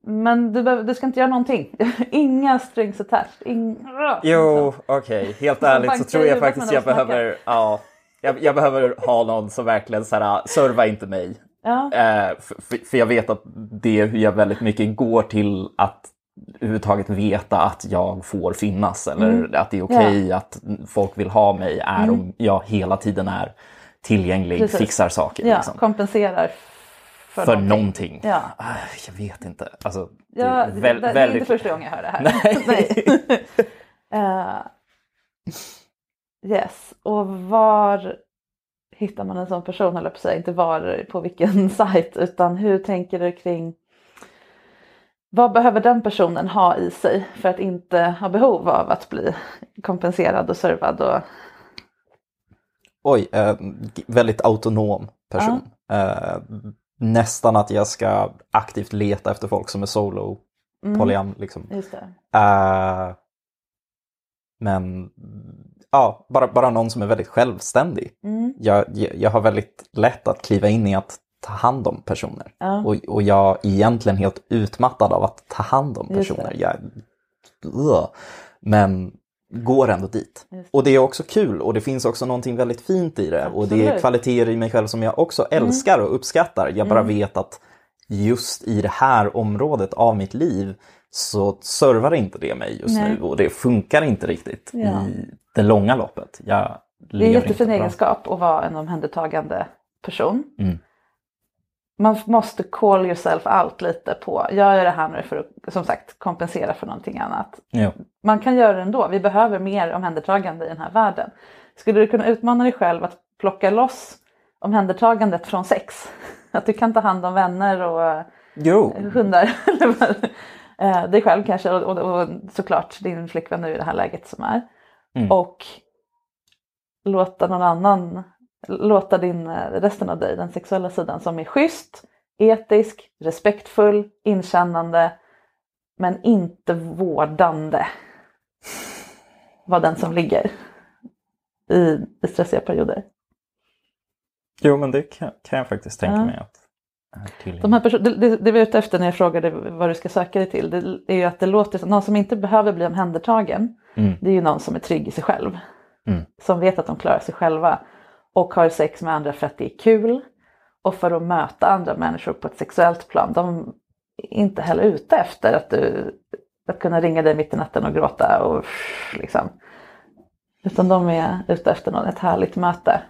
men du, behöver, du ska inte göra någonting. [LAUGHS] Inga strings attached. Ing... Jo, okej. Helt ärligt så tror jag faktiskt jag behöver, ja, jag, jag behöver ha någon som verkligen så här, serva inte mig. Ja. Eh, för, för jag vet att det är jag väldigt mycket går till att överhuvudtaget veta att jag får finnas eller Mm. att det är okej att folk vill ha mig är Mm. om jag hela tiden är tillgänglig, Precis. fixar saker. Ja, liksom. kompenserar för, För någonting. någonting. Ja. Ah, Jag vet inte. Alltså, det Ja, är det, väl- det, det är väldigt... inte första gången jag hör det här. [LAUGHS] Nej. [LAUGHS] [LAUGHS] Eh, yes, och var hittar man en sån person, höll jag på att säga. Inte var, på vilken [LAUGHS] sajt, utan hur tänker du kring vad behöver den personen ha i sig för att inte ha behov av att bli kompenserad och servad? Och, Oj, eh, väldigt autonom person. Eh, nästan att jag ska aktivt leta efter folk som är solo, Mm. polyam liksom. Eh, men ja, bara, bara någon som är väldigt självständig. Mm. Jag, jag, jag har väldigt lätt att kliva in i att ta hand om personer. Ja. Och, och jag är egentligen helt utmattad av att ta hand om personer. Jag, men går ändå dit. Och det är också kul och det finns också någonting väldigt fint i det. Och det är Absolut. Mm. kvaliteter i mig själv som jag också älskar och uppskattar. Jag bara Mm. vet att just i det här området av mitt liv så servar inte det mig just Nej. nu och det funkar inte riktigt Ja. i det långa loppet. Jag Det är en jättefin egenskap att vara en omhändertagande person. Mm. Man måste call yourself out lite på, jag gör det här nu för att som sagt kompensera för någonting annat. Ja. Man kan göra det ändå, vi behöver mer omhändertagande i den här världen. Skulle du kunna utmana dig själv att plocka loss omhändertagandet från sex? [LAUGHS] Att du kan ta hand om vänner och eh, Jo, hundar. [LAUGHS] Eh, dig själv kanske och, och, och såklart din flickvän nu i det här läget som är. Mm. Och låta någon annan, låta din, resten av dig, den sexuella sidan som är schysst, etisk, respektfull, inkännande men inte vårdande. Vara den som ligger i, i stressiga perioder. jo men det kan, kan jag faktiskt tänka Ja. mig att. De här det, det, det vi är ute efter när jag frågade vad du ska söka dig till, det är ju att det låter som någon som inte behöver bli omhändertagen. Mm. Det är ju någon som är trygg i sig själv. Mm. Som vet att de klarar sig själva. Och har sex med andra för att det är kul. Och för att möta andra människor på ett sexuellt plan. De är inte heller ute efter att, du, att kunna ringa dig mitt i natten och gråta. Och, liksom. Utan de är ute efter något, ett härligt möte.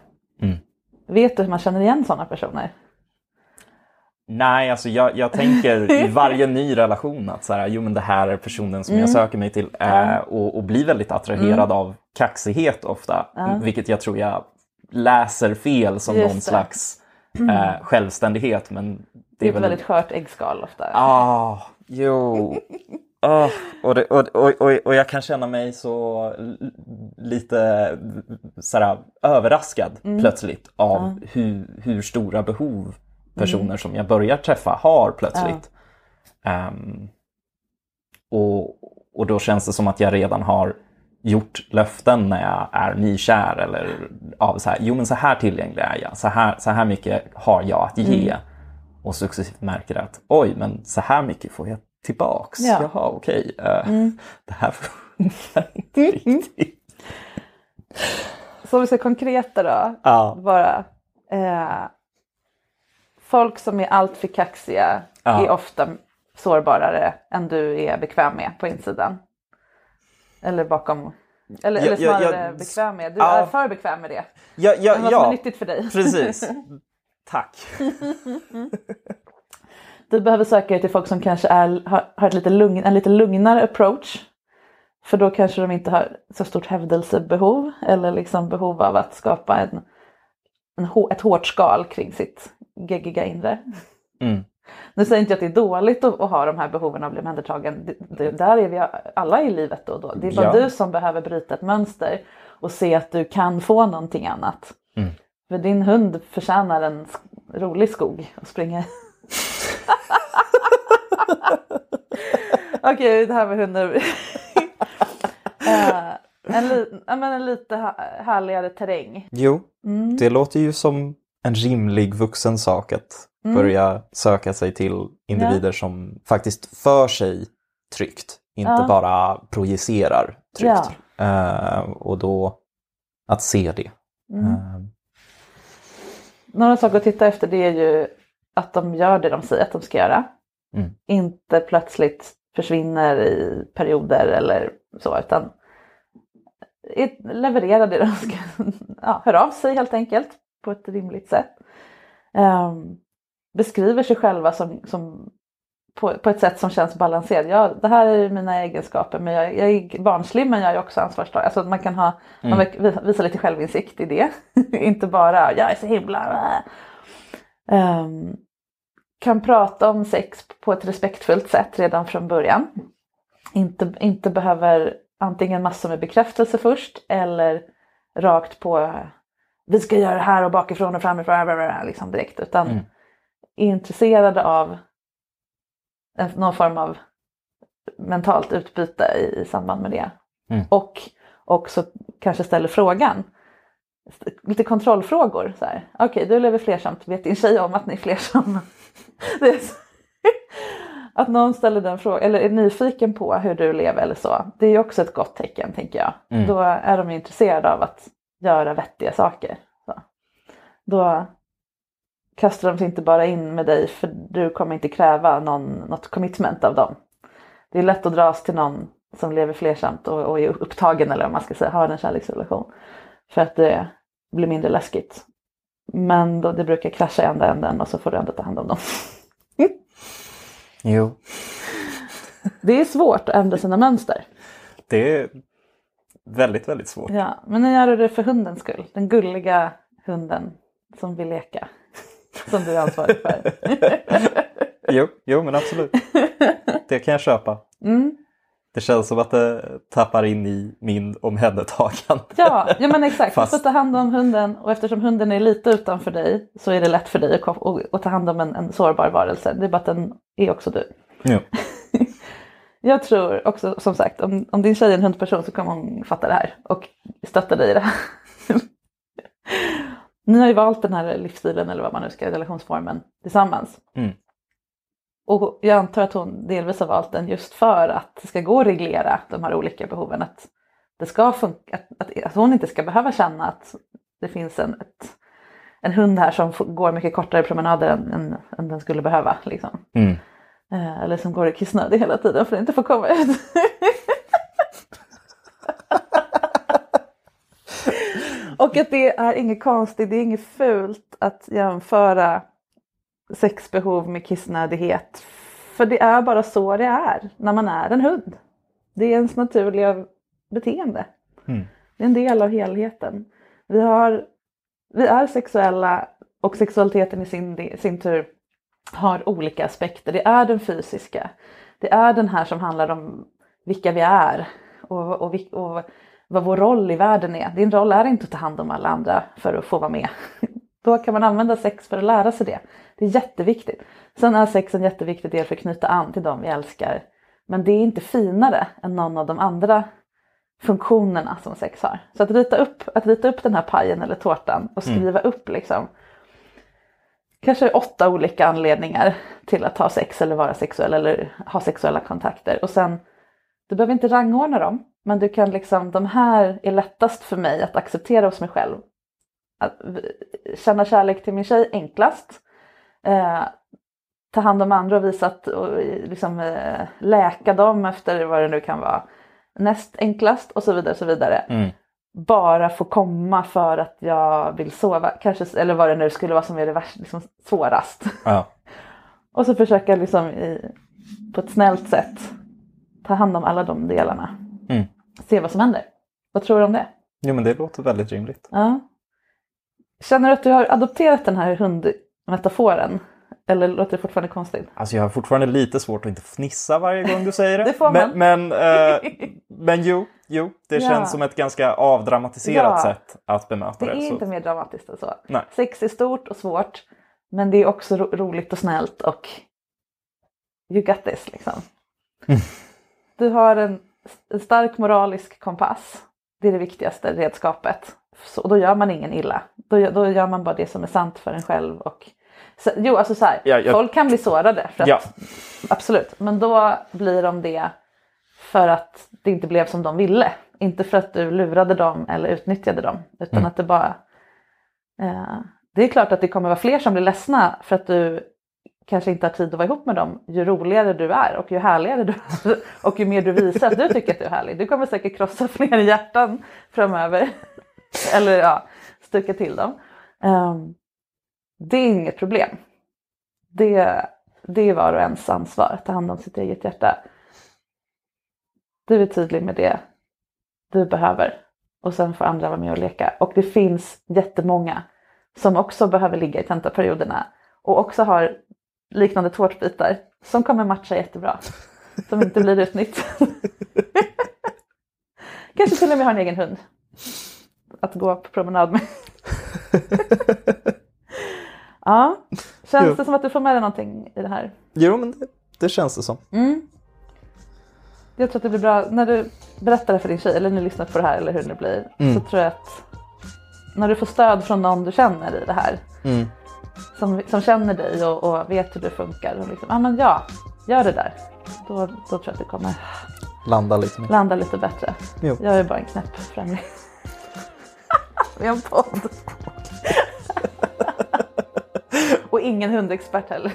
Mm. Vet du hur man känner igen sådana personer? Nej, alltså jag, jag tänker [LAUGHS] i varje ny relation att så här, jo men det här är personen som jag söker mig till eh, och, och blir väldigt attraherad av kaxighet ofta. Vilket jag tror jag läser fel som Just någon det. slags eh, självständighet. Men Det är ett väl... väldigt skört äggskal ofta. Ah, jo. [LAUGHS] Ah, och, det, och, och, och, och jag kan känna mig så lite sådär, överraskad plötsligt av hur, hur stora behov personer som jag börjar träffa har plötsligt. Ehm, och, och då känns det som att jag redan har gjort löften när jag är nykär eller av så här, jo men så här tillgänglig är jag, så här, så här mycket har jag att ge. Och successivt märker att oj, men så här mycket får jag tillbaks. Ja. Jaha, okej. eh, [LAUGHS] Det här funkar inte riktigt. Så om vi ska konkreta då. Ja. Bara. Eh, folk som är alltför kaxiga Ja. är ofta sårbarare än du är bekväm med på insidan. Eller bakom. Eller, eller snarare ja, bekväm med. Du ja. är för bekväm med det. Ja, ja, Men vad som är ja nyttigt för dig. precis. [LAUGHS] Tack. Du behöver söka dig till folk som kanske är, har, har lite lugn, en lite lugnare approach. För då kanske de inte har så stort hävdelsebehov eller liksom behov av att skapa en, en, ett hårt skal kring sitt geggiga inre. Mm. Nu säger inte jag att det är dåligt att, att ha de här behoven av att bli omhändertagen. Det, det, där är vi alla i livet då och då. Det är bara Ja. du som behöver bryta ett mönster och se att du kan få någonting annat. Mm. För din hund förtjänar en rolig skog att springa [LAUGHS] i. Okej, det här med hundar. Eh, en, li- men en lite ha- härligare terräng. Jo, Mm. det låter ju som en rimlig vuxen sak att Mm. börja söka sig till individer som faktiskt för sig tryggt, inte Ja. bara projicerar tryggt. Eh, och då att se det. Mm. Eh, Några saker att titta efter det är ju att de gör det de säger att de ska göra. Mm. Inte plötsligt försvinner i perioder eller så utan levererar det de ska. [LAUGHS] Ja, hör av sig helt enkelt på ett rimligt sätt. Ehm, beskriver sig själva som, som på, på ett sätt som känns balanserat. Ja, det här är mina egenskaper men jag, jag är barnslig men jag är också ansvarstagande. Alltså man kan ha, man verk- visa lite självinsikt i det. [LAUGHS] Inte bara jag är så himla... Ehm, kan prata om sex på ett respektfullt sätt redan från början. Inte, inte behöver antingen massor med bekräftelse först eller rakt på vi ska göra det här och bakifrån och framifrån bla, bla, bla, liksom direkt. Utan Mm. är intresserade av någon form av mentalt utbyte i, i samband med det. Mm. Och också kanske ställer frågan. Lite kontrollfrågor. så här. Okej, du lever flersamt. Vet din tjej om att ni är flersamma? [LAUGHS] Det är så- [LAUGHS] att någon ställer den frågan eller är nyfiken på hur du lever eller så. Det är ju också ett gott tecken tänker jag. Mm. Då är de intresserade av att göra vettiga saker. Så. Då kastar de sig inte bara in med dig för du kommer inte kräva någon, något commitment av dem. Det är lätt att dras till någon som lever flersamt och, och är upptagen eller vad man ska säga, har en kärleksrelation. För att det blir mindre läskigt. Men då det brukar krascha i andra änden och så får du ändå ta hand om dem. jo, Det är svårt att ändra sina mönster. det, väldigt, väldigt svårt. Ja, men nu gör du det för hundens skull. Den gulliga hunden som vill leka. [LAUGHS] Som du är ansvarig för. [LAUGHS] Jo, jo men absolut. Det kan jag köpa. Mm. Det känns som att det tappar in i min omhändertagande. Ja, ja men exakt. Fast- Du får ta hand om hunden och eftersom hunden är lite utanför dig så är det lätt för dig att, ta hand om en, en sårbar varelse. Det är bara att den är också du. Jo. Jag tror också som sagt om, om din tjej är en hundperson så kommer hon fatta det här och stötta dig i det här. [LAUGHS] Ni har ju valt den här livsstilen eller vad man nu ska relationsformen tillsammans. Mm. Och jag antar att hon delvis har valt den just för att det ska gå att reglera de här olika behoven. Att, det ska funka, att, att, att hon inte ska behöva känna att det finns en, ett, en hund här som går mycket kortare promenader än, än, än den skulle behöva. Liksom. Mm. Eh, eller som går i kissnödig hela tiden för att inte få komma ut. [LAUGHS] Och att det är inget konstigt, det är inget fult att jämföra sexbehov med kissnödighet. För det är bara så det är när man är en hund. Det är ens naturliga beteende. Mm. Det är en del av helheten. Vi, har, vi är sexuella och sexualiteten i sin, sin tur har olika aspekter. Det är den fysiska. Det är den här som handlar om vilka vi är och, och, och vad vår roll i världen är. Din roll är inte att ta hand om alla andra för att få vara med. [LAUGHS] Då kan man använda sex för att lära sig det. Det är jätteviktigt. Sen är sex en jätteviktig del för att knyta an till dem vi älskar. Men det är inte finare än någon av de andra funktionerna som sex har. Så att rita upp, att rita upp den här pajen eller tårtan och skriva upp liksom kanske åtta olika anledningar till att ha sex eller vara sexuell eller ha sexuella kontakter. Och sen, du behöver inte rangordna dem, men du kan liksom, de här är lättast för mig att acceptera hos mig själv. Att känna kärlek till min tjej enklast. Eh, ta hand om andra och visa att, och liksom, eh, läka dem efter vad det nu kan vara. Näst enklast och så vidare. Så vidare Mm bara få komma för att jag vill sova, kanske, eller vad det nu skulle vara som är det värst, liksom, svårast. Ja. [LAUGHS] Och så försöka liksom i, på ett snällt sätt ta hand om alla de delarna. Mm. Se vad som händer. Vad tror du om det? Jo, men det låter väldigt rimligt. Ja. Känner du att du har adopterat den här hundmetaforen? Eller låter det fortfarande konstigt? Alltså jag har fortfarande lite svårt att inte fnissa varje gång du säger det. [LAUGHS] Det får man. Men, men, eh, [LAUGHS] men jo, jo, det Ja. känns som ett ganska avdramatiserat Ja. sätt att bemöta Det det. är så- inte mer dramatiskt än så. Nej. Sex är stort och svårt. Men det är också ro- roligt och snällt och you got this liksom. [LAUGHS] Du har en, en stark moralisk kompass. Det är det viktigaste redskapet. Så, då gör man ingen illa. Då, då gör man bara det som är sant för en själv. Och, så, jo, alltså så här, Ja, jag- folk kan bli sårade. För att, Ja. Absolut, men då blir de det för att det inte blev som de ville. Inte för att du lurade dem eller utnyttjade dem. Utan Mm. att det bara... Eh, det är klart att det kommer vara fler som blir ledsna för att du kanske inte har tid att vara ihop med dem. Ju roligare du är och ju härligare du är [LAUGHS] och ju mer du visar att du tycker att du är härlig. Du kommer säkert krossa [LAUGHS] fler hjärtan framöver. [LAUGHS] eller ja, stuka till dem. Ehm, det är inget problem. Det, det är var och ens ansvar att ta hand om sitt eget hjärta. Du är tydlig med det du behöver och sen får andra vara med och leka. Och det finns jättemånga som också behöver ligga i tentaperioderna och också har liknande tårtbitar som kommer matcha jättebra. Som inte blir utnyttjade. [LAUGHS] Kanske till och med har en egen hund att gå på promenad med. [LAUGHS] ja, känns Jo. det som att du får med dig någonting i det här? Jo, men det, det känns det som. Mm. Jag tror att det blir bra när du berättar det för din tjej eller när du lyssnar på det här eller hur det blir. Mm. Så tror jag att när du får stöd från någon du känner i det här. Mm. Som, som känner dig och, och vet hur du funkar. Och liksom, ah, men ja, gör det där. Då, då tror jag att det kommer Landa lite mer. landa lite bättre. Jo. Jag är bara en knäpp främling. [LAUGHS] Vi har en podd. [LAUGHS] och ingen hundexpert heller.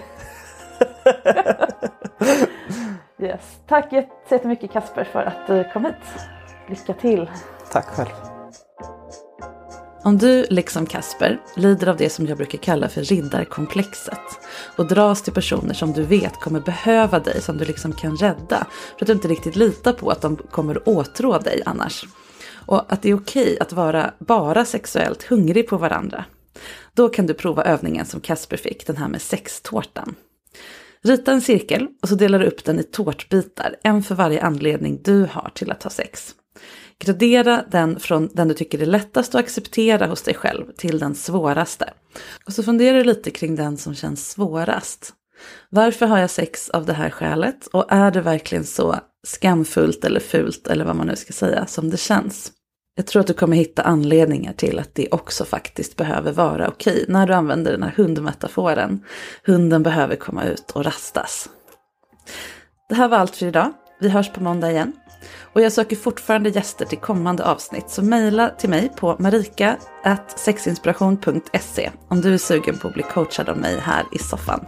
[LAUGHS] yes. Tack så jättemycket Kasper för att du kom hit. Lycka till. Tack själv. Om du, liksom Kasper, lider av det som jag brukar kalla för riddarkomplexet och dras till personer som du vet kommer behöva dig, som du liksom kan rädda, för att du inte riktigt litar på att de kommer åtrå dig annars. och att det är okej att vara bara sexuellt hungrig på varandra. Då kan du prova övningen som Kasper fick, den här med sextårtan. Rita en cirkel och så delar du upp den i tårtbitar, en för varje anledning du har till att ha sex. Gradera den från den du tycker är lättast att acceptera hos dig själv till den svåraste. Och så funderar du lite kring den som känns svårast. Varför har jag sex av det här skälet? Och är det verkligen så skamfullt eller fult eller vad man nu ska säga som det känns? Jag tror att du kommer hitta anledningar till att det också faktiskt behöver vara okej när du använder den här hundmetaforen. Hunden behöver komma ut och rastas. Det här var allt för idag. Vi hörs på måndag igen. Och jag söker fortfarande gäster till kommande avsnitt, så mejla till mig på marika.sexinspiration.se om du är sugen på att bli coachad av mig här i soffan.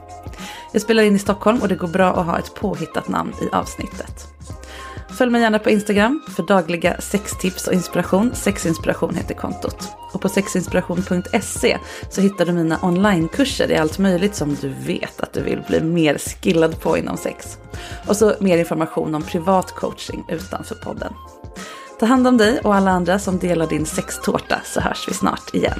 Jag spelar in i Stockholm och det går bra att ha ett påhittat namn i avsnittet. Följ mig gärna på Instagram för dagliga sextips och inspiration. Sexinspiration heter kontot. Och på sexinspiration.se så hittar du mina onlinekurser i allt möjligt som du vet att du vill bli mer skillad på inom sex. Och så mer information om privat coaching utanför podden. Ta hand om dig och alla andra som delar din sextårta så hörs vi snart igen.